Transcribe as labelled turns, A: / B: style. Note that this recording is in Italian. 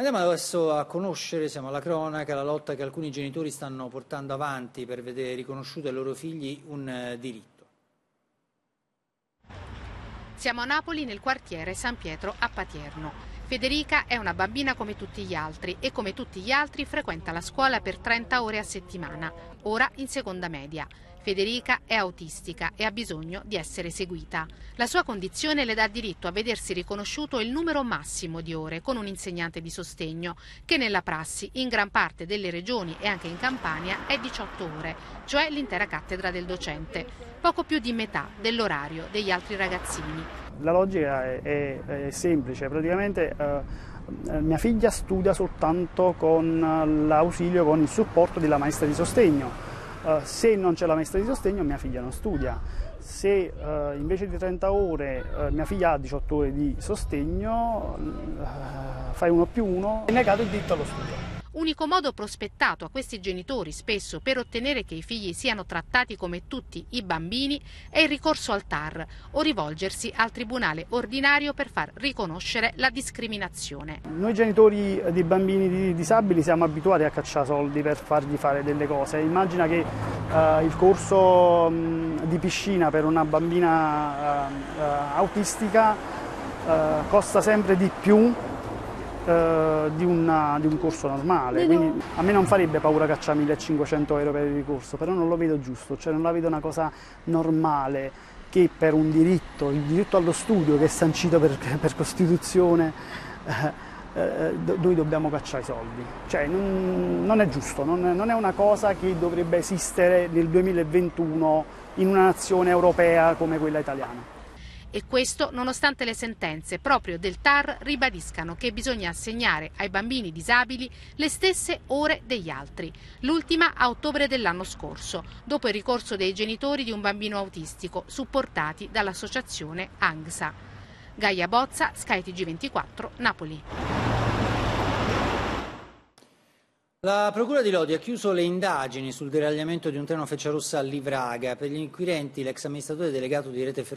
A: Andiamo adesso a conoscere, siamo alla cronaca, la lotta che alcuni genitori stanno portando avanti per vedere riconosciuto ai loro figli un eh, diritto.
B: Siamo a Napoli nel quartiere San Pietro a Patierno. Federica è una bambina come tutti gli altri e come tutti gli altri frequenta la scuola per 30 ore a settimana, ora in seconda media. Federica è autistica e ha bisogno di essere seguita. La sua condizione le dà diritto a vedersi riconosciuto il numero massimo di ore con un insegnante di sostegno, che nella prassi in gran parte delle regioni e anche in Campania è 18 ore, cioè l'intera cattedra del docente, poco più di metà dell'orario degli altri ragazzini.
C: La logica è, è, è semplice, praticamente eh, mia figlia studia soltanto con l'ausilio, con il supporto della maestra di sostegno. Uh, se non c'è la maestra di sostegno mia figlia non studia, se uh, invece di 30 ore uh, mia figlia ha 18 ore di sostegno, fai uno più uno, è negato il diritto allo studio.
B: Unico modo prospettato a questi genitori spesso per ottenere che i figli siano trattati come tutti i bambini è il ricorso al TAR o rivolgersi al tribunale ordinario per far riconoscere la discriminazione.
C: Noi genitori di bambini disabili siamo abituati a cacciare soldi per fargli fare delle cose. Immagina che uh, il corso um, di piscina per una bambina uh, uh, autistica costa sempre di più eh, di, una, di, un corso normale. Quindi a me non farebbe paura cacciare 1500 euro per il ricorso, però non lo vedo giusto, cioè non la vedo una cosa normale che per un diritto, il diritto allo studio che è sancito per, per Costituzione, eh, eh, noi dobbiamo cacciare i soldi. Cioè, non, non è giusto, non, non, è una cosa che dovrebbe esistere nel 2021 in una nazione europea come quella italiana.
B: E questo nonostante le sentenze proprio del TAR ribadiscano che bisogna assegnare ai bambini disabili le stesse ore degli altri. L'ultima a ottobre dell'anno scorso, dopo il ricorso dei genitori di un bambino autistico supportati dall'associazione ANGSA. Gaia Bozza, Sky TG24, Napoli.
A: La Procura di Lodi ha chiuso le indagini sul deragliamento di un treno Frecciarossa a Livraga. Per gli inquirenti l'ex amministratore delegato di Rete Ferroviaria